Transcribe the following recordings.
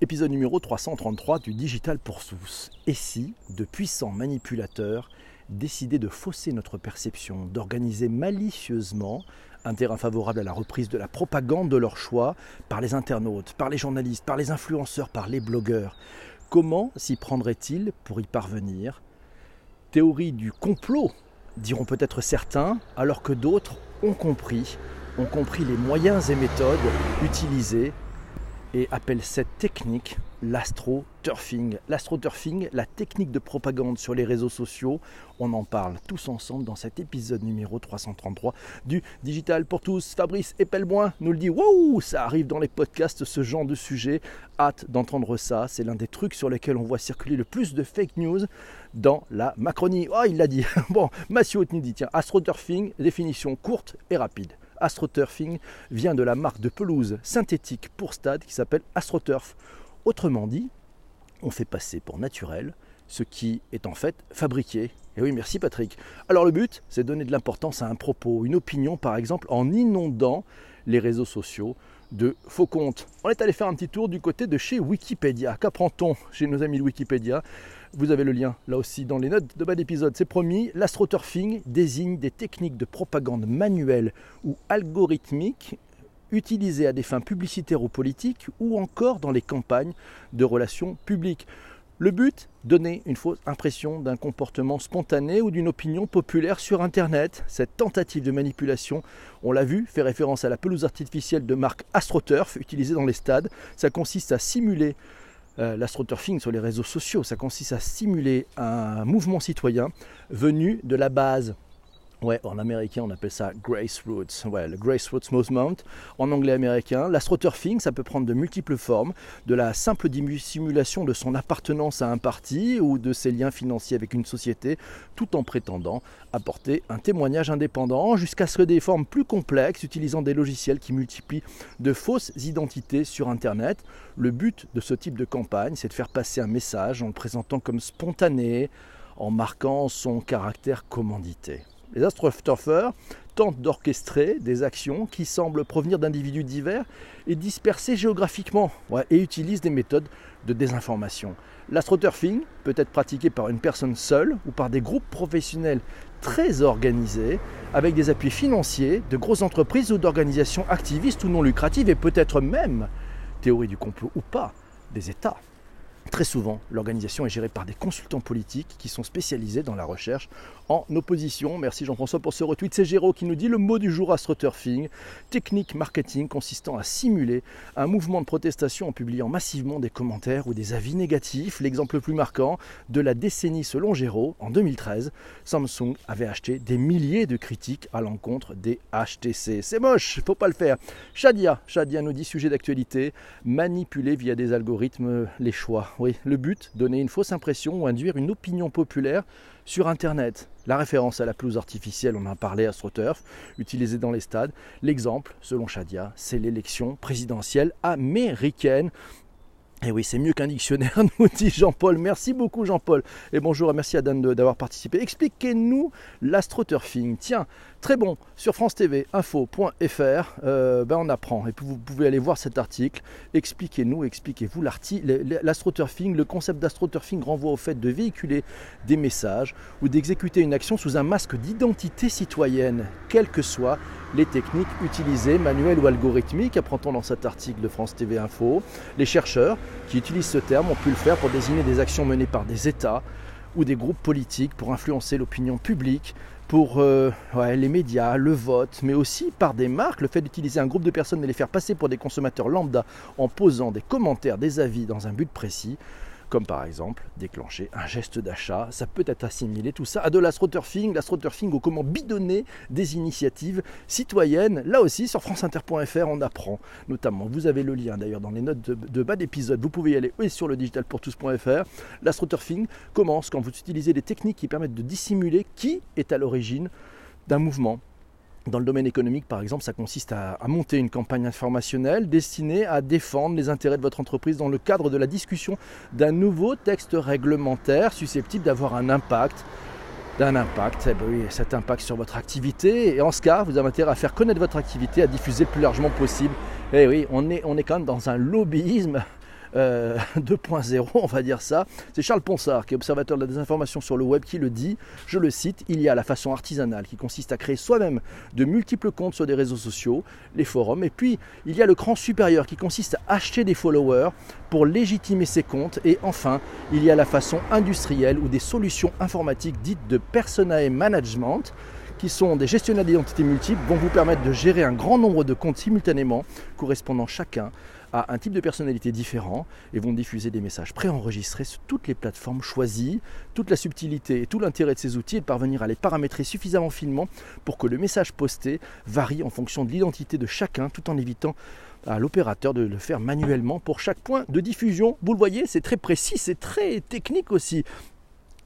Épisode numéro 333 du Digital pour tous. Et si de puissants manipulateurs décidaient de fausser notre perception, d'organiser malicieusement un terrain favorable à la reprise de la propagande de leur choix par les internautes, par les journalistes, par les influenceurs, par les blogueurs Comment s'y prendraient-ils pour y parvenir? Théorie du complot, diront peut-être certains, alors que d'autres ont compris, ont compris les moyens et méthodes utilisés et appelle cette technique l'astro-turfing. L'astro-turfing, la technique de propagande sur les réseaux sociaux, on en parle tous ensemble dans cet épisode numéro 333 du Digital pour tous. Fabrice Epelboin nous le dit, waouh, ça arrive dans les podcasts ce genre de sujet. Hâte d'entendre ça, c'est l'un des trucs sur lesquels on voit circuler le plus de fake news dans la Macronie. Oh, il l'a dit. Bon, Mathieu nous dit, tiens, astro-turfing, définition courte et rapide. AstroTurfing vient de la marque de pelouse synthétique pour stade qui s'appelle AstroTurf. Autrement dit, on fait passer pour naturel ce qui est en fait fabriqué. Et oui, merci Patrick. Alors le but, c'est donner de l'importance à un propos, une opinion par exemple, en inondant les réseaux sociaux de faux comptes. On est allé faire un petit tour du côté de chez Wikipédia. Qu'apprend-on chez nos amis de Wikipédia? Vous avez le lien là aussi dans les notes de bas d'épisode. C'est promis, l'astroturfing désigne des techniques de propagande manuelle ou algorithmique utilisées à des fins publicitaires ou politiques ou encore dans les campagnes de relations publiques. Le but Donner une fausse impression d'un comportement spontané ou d'une opinion populaire sur Internet. Cette tentative de manipulation, on l'a vu, fait référence à la pelouse artificielle de marque AstroTurf utilisée dans les stades. Ça consiste à simuler euh, l'astroturfing sur les réseaux sociaux. Ça consiste à simuler un mouvement citoyen venu de la base Ouais, en américain, on appelle ça grassroots. Ouais, le grassroots movement. En anglais américain, l'astroturfing, ça peut prendre de multiples formes, de la simple simulation de son appartenance à un parti ou de ses liens financiers avec une société, tout en prétendant apporter un témoignage indépendant, jusqu'à ce que des formes plus complexes, utilisant des logiciels qui multiplient de fausses identités sur Internet. Le but de ce type de campagne, c'est de faire passer un message en le présentant comme spontané, en marquant son caractère commandité. Les astroturfeurs tentent d'orchestrer des actions qui semblent provenir d'individus divers et dispersés géographiquement et utilisent des méthodes de désinformation. L'astroturfing peut être pratiqué par une personne seule ou par des groupes professionnels très organisés avec des appuis financiers de grosses entreprises ou d'organisations activistes ou non lucratives et peut-être même, théorie du complot ou pas, des États. Très souvent, l'organisation est gérée par des consultants politiques qui sont spécialisés dans la recherche en opposition. Merci Jean-François pour ce retweet. C'est Géraud qui nous dit le mot du jour astroturfing, technique marketing consistant à simuler un mouvement de protestation en publiant massivement des commentaires ou des avis négatifs. L'exemple le plus marquant de la décennie selon Géraud, en 2013, Samsung avait acheté des milliers de critiques à l'encontre des HTC. C'est moche, faut pas le faire. Shadia, Shadia nous dit sujet d'actualité, manipuler via des algorithmes les choix. Oui, le but, donner une fausse impression ou induire une opinion populaire sur Internet. La référence à la pelouse artificielle, on en a parlé, AstroTurf, utilisée dans les stades. L'exemple, selon Shadia, c'est l'élection présidentielle américaine. Et oui, c'est mieux qu'un dictionnaire, nous dit Jean-Paul. Merci beaucoup Jean-Paul. Et bonjour et merci à Dan d'avoir participé. Expliquez-nous l'astroturfing. Tiens, très bon, sur France TV, info.fr, euh, ben on apprend. Et puis vous pouvez aller voir cet article. Expliquez-nous, expliquez-vous l'astroturfing. Le concept d'astroturfing renvoie au fait de véhiculer des messages ou d'exécuter une action sous un masque d'identité citoyenne, quelles que soient les techniques utilisées, manuelles ou algorithmiques, apprend-on dans cet article de France TV Info. Les chercheurs qui utilisent ce terme ont pu le faire pour désigner des actions menées par des États ou des groupes politiques pour influencer l'opinion publique, pour euh, les médias, le vote, mais aussi par des marques, le fait d'utiliser un groupe de personnes et les faire passer pour des consommateurs lambda en posant des commentaires, des avis dans un but précis comme par exemple déclencher un geste d'achat. Ça peut être assimilé tout ça à de l'astroturfing, l'astroturfing ou comment bidonner des initiatives citoyennes. Là aussi, sur franceinter.fr, on apprend notamment. Vous avez le lien d'ailleurs dans les notes de, bas d'épisode. Vous pouvez y aller sur le digitalpourtous.fr. L'astroturfing commence quand vous utilisez des techniques qui permettent de dissimuler qui est à l'origine d'un mouvement, dans le domaine économique, par exemple, ça consiste à, monter une campagne informationnelle destinée à défendre les intérêts de votre entreprise dans le cadre de la discussion d'un nouveau texte réglementaire susceptible d'avoir un impact d'un impact, eh ben cet impact sur votre activité. Et en ce cas, vous avez intérêt à faire connaître votre activité, à diffuser le plus largement possible. Eh oui, on est quand même dans un lobbyisme 2.0, on va dire ça. C'est Charles Ponsard, qui est observateur de la désinformation sur le web, qui le dit. Je le cite il y a la façon artisanale qui consiste à créer soi-même de multiples comptes sur des réseaux sociaux, les forums, et puis il y a le cran supérieur qui consiste à acheter des followers pour légitimer ses comptes, et enfin il y a la façon industrielle ou des solutions informatiques dites de persona management qui sont des gestionnaires d'identité multiples, vont vous permettre de gérer un grand nombre de comptes simultanément, correspondant chacun un type de personnalité différent et vont diffuser des messages préenregistrés sur toutes les plateformes choisies. Toute la subtilité et tout l'intérêt de ces outils est de parvenir à les paramétrer suffisamment finement pour que le message posté varie en fonction de l'identité de chacun tout en évitant à l'opérateur de le faire manuellement pour chaque point de diffusion. Vous le voyez, c'est très précis, c'est très technique aussi.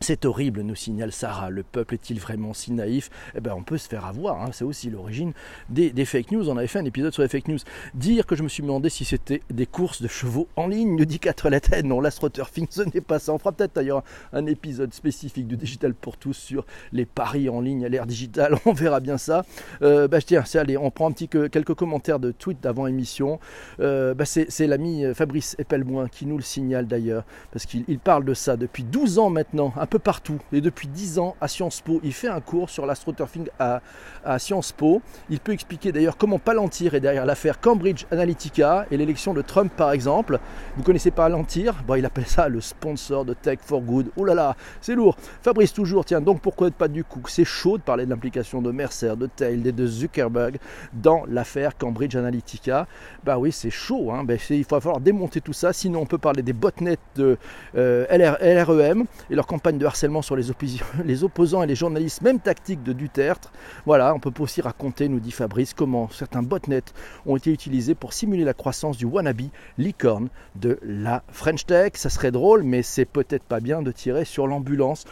C'est horrible, nous signale Sarah. Le peuple est-il vraiment si naïf? Eh ben, on peut se faire avoir. Hein. C'est aussi l'origine des, fake news. On avait fait un épisode sur les fake news. Dire que je me suis demandé si c'était des courses de chevaux en ligne, nous dit 4 lettres. Non, l'astroturfing, ce n'est pas ça. On fera peut-être d'ailleurs un épisode spécifique de Digital pour tous sur les paris en ligne à l'ère digitale. On verra bien ça. Euh, bah, tiens, c'est allez, on prend quelques commentaires de tweet d'avant émission. Euh, bah, c'est l'ami Fabrice Epelmoin qui nous le signale d'ailleurs, parce qu'il parle de ça depuis 12 ans maintenant peu partout. Et depuis 10 ans à Sciences Po, il fait un cours sur l'astroturfing à, à Sciences Po. Il peut expliquer d'ailleurs comment Palantir est derrière l'affaire Cambridge Analytica et l'élection de Trump par exemple. Vous connaissez Palantir? Bon, il appelle ça le sponsor de Tech for Good. Oh là là, c'est lourd. Fabrice toujours, tiens, donc pourquoi pas du coup? C'est chaud de parler de l'implication de Mercer, de Tail et de Zuckerberg dans l'affaire Cambridge Analytica. Bah oui, c'est chaud. Hein. Ben, il va falloir démonter tout ça. Sinon, on peut parler des botnets de euh, LREM et leur campagne de harcèlement sur les, les, opposants et les journalistes, même tactique de Duterte. Voilà, on peut aussi raconter, nous dit Fabrice, comment certains botnets ont été utilisés pour simuler la croissance du wannabe licorne de la French Tech. Ça serait drôle, mais c'est peut-être pas bien de tirer sur l'ambulance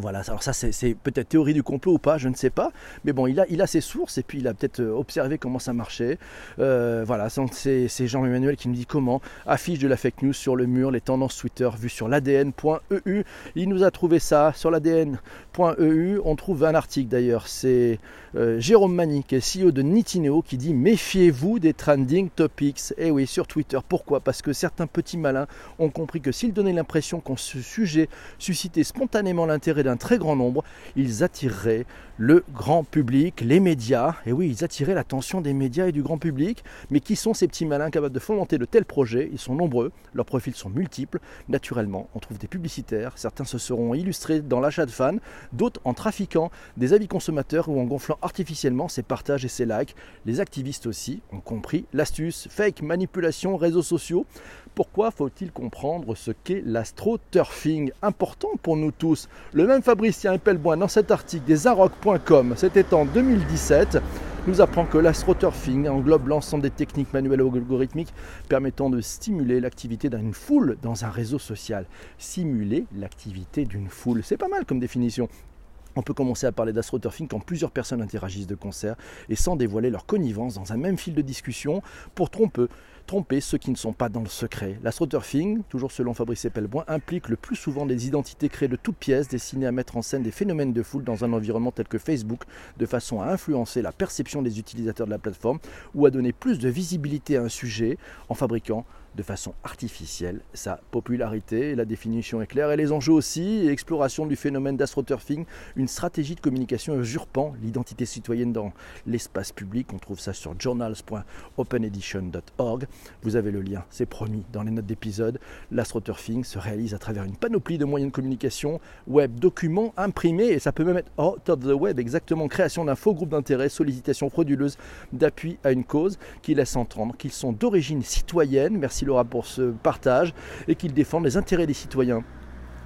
voilà, alors ça c'est peut-être théorie du complot ou pas, je ne sais pas, mais bon, il a, il a ses sources et puis il a peut-être euh, observé comment ça marchait. Euh, voilà, c'est Jean-Emmanuel qui nous dit comment affiche de la fake news sur le mur les tendances Twitter vues sur l'ADN.eu. Il nous a trouvé ça sur l'ADN.eu. On trouve un article d'ailleurs, c'est euh, Jérôme Mani, CEO de Nitineo, qui dit méfiez-vous des trending topics. Et eh oui, sur Twitter. Pourquoi? Parce que certains petits malins ont compris que s'ils donnaient l'impression qu'on ce sujet suscitait spontanément l'intérêt d'un très grand nombre, ils attireraient le grand public, les médias. Et oui, ils attiraient l'attention des médias et du grand public. Mais qui sont ces petits malins capables de fomenter de tels projets? Ils sont nombreux, leurs profils sont multiples. Naturellement, on trouve des publicitaires. Certains se seront illustrés dans l'achat de fans, d'autres en trafiquant des avis consommateurs ou en gonflant artificiellement ses partages et ses likes. Les activistes aussi ont compris l'astuce. Fake, manipulation, réseaux sociaux. Pourquoi faut-il comprendre ce qu'est l'astroturfing? Important pour nous tous. Le même Fabricien Epelboin dans cet article des Arocs.com, c'était en 2017, nous apprend que l'astroturfing englobe l'ensemble des techniques manuelles ou algorithmiques permettant de stimuler l'activité d'une foule dans un réseau social. Simuler l'activité d'une foule, c'est pas mal comme définition. On peut commencer à parler d'astroturfing quand plusieurs personnes interagissent de concert et sans dévoiler leur connivence dans un même fil de discussion pour tromper tromper ceux qui ne sont pas dans le secret. L'astroturfing, toujours selon Fabrice Epelboin, implique le plus souvent des identités créées de toutes pièces destinées à mettre en scène des phénomènes de foule dans un environnement tel que Facebook, de façon à influencer la perception des utilisateurs de la plateforme ou à donner plus de visibilité à un sujet en fabriquant de façon artificielle sa popularité. La définition est claire et les enjeux aussi. Exploration du phénomène d'astroturfing, une stratégie de communication usurpant l'identité citoyenne dans l'espace public. On trouve ça sur journals.openedition.org. Vous avez le lien, c'est promis, dans les notes d'épisode. L'astroturfing se réalise à travers une panoplie de moyens de communication, web, documents, imprimés, et ça peut même être out of the web, exactement, création d'un faux groupe d'intérêt, sollicitation frauduleuse d'appui à une cause qui laisse entendre qu'ils sont d'origine citoyenne. Merci Laura pour ce partage et qu'ils défendent les intérêts des citoyens.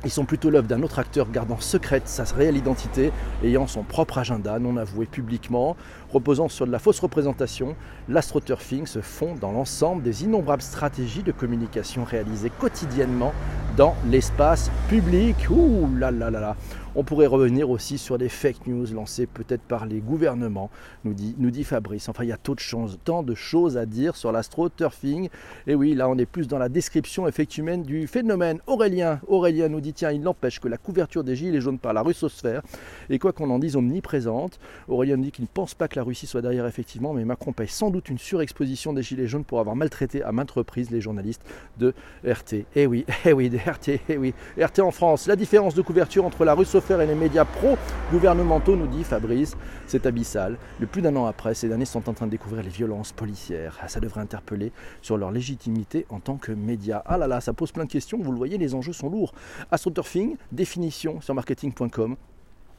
Ils sont plutôt l'œuvre d'un autre acteur gardant secrète sa réelle identité, ayant son propre agenda non avoué publiquement, reposant sur de la fausse représentation. L'astroturfing se fond dans l'ensemble des innombrables stratégies de communication réalisées quotidiennement dans l'espace public. Ouh là là là là. On pourrait revenir aussi sur des fake news lancées peut-être par les gouvernements, nous dit, Fabrice. Enfin, il y a tant de, choses, tant de choses à dire sur l'astroturfing. Et oui, là, on est plus dans la description effectivement du phénomène. Aurélien, Aurélien nous dit tiens, il n'empêche que la couverture des gilets jaunes par la russosphère et quoi qu'on en dise omniprésente. Aurélien nous dit qu'il ne pense pas que la Russie soit derrière effectivement, mais Macron paye sans doute une surexposition des gilets jaunes pour avoir maltraité à maintes reprises les journalistes de RT. Eh oui, eh oui, RT, eh oui, RT en France. La différence de couverture entre la et les médias pro-gouvernementaux, nous dit Fabrice, c'est abyssal. Le plus d'un an après, ces derniers sont en train de découvrir les violences policières. Ah, ça devrait interpeller sur leur légitimité en tant que médias. Ah là là, ça pose plein de questions. Vous le voyez, les enjeux sont lourds. AstroTurfing, définition sur marketing.com.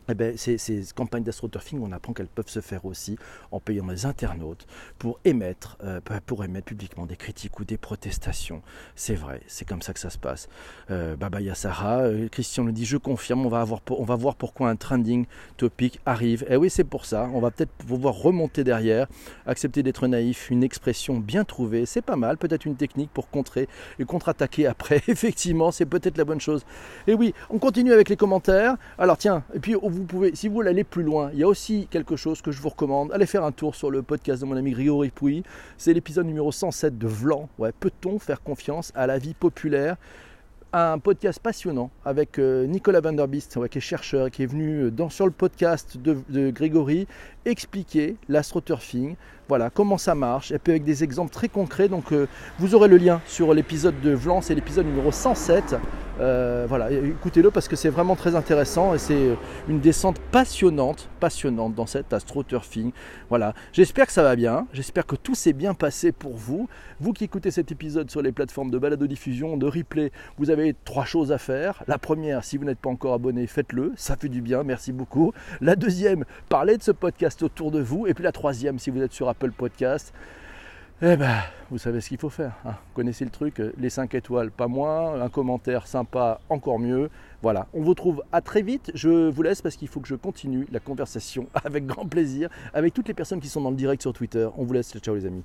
Eh ben, ces, campagnes d'astroturfing, on apprend qu'elles peuvent se faire aussi en payant les internautes pour émettre, euh, pour émettre publiquement des critiques ou des protestations. C'est vrai, c'est comme ça que ça se passe. Euh, Baba Yassara, euh, Christian nous dit Je confirme, on va, avoir, on va voir pourquoi un trending topic arrive. Et eh oui, c'est pour ça. On va peut-être pouvoir remonter derrière, accepter d'être naïf, une expression bien trouvée. C'est pas mal, peut-être une technique pour contrer et contre-attaquer après. Effectivement, c'est peut-être la bonne chose. Et oui, on continue avec les commentaires. Alors tiens, et puis pouvez, si vous voulez aller plus loin, il y a aussi quelque chose que je vous recommande. Allez faire un tour sur le podcast de mon ami Grégory Pouy. C'est l'épisode numéro 107 de Vlan. Ouais, Peut-on faire confiance à la vie populaire? Un podcast passionnant avec euh, Nicolas Van Der Beest, qui est chercheur qui est venu dans, sur le podcast de, de Grégory expliquer l'astroturfing, voilà comment ça marche, et puis avec des exemples très concrets. Donc euh, vous aurez le lien sur l'épisode de Vlan, c'est l'épisode numéro 107. Euh, voilà, écoutez-le parce que c'est vraiment très intéressant et c'est une descente passionnante, passionnante dans cet astroturfing. Voilà, j'espère que ça va bien, j'espère que tout s'est bien passé pour vous. Vous qui écoutez cet épisode sur les plateformes de balado-diffusion, de replay, vous avez trois choses à faire. La première, si vous n'êtes pas encore abonné, faites-le, ça fait du bien, merci beaucoup. La deuxième, parlez de ce autour de vous. Et puis la troisième, si vous êtes sur Apple Podcast, eh ben, vous savez ce qu'il faut faire. Hein. Vous connaissez le truc, les 5 étoiles, pas moins, un commentaire sympa, encore mieux. Voilà, on vous trouve à très vite. Je vous laisse parce qu'il faut que je continue la conversation avec grand plaisir avec toutes les personnes qui sont dans le direct sur Twitter. On vous laisse, ciao les amis.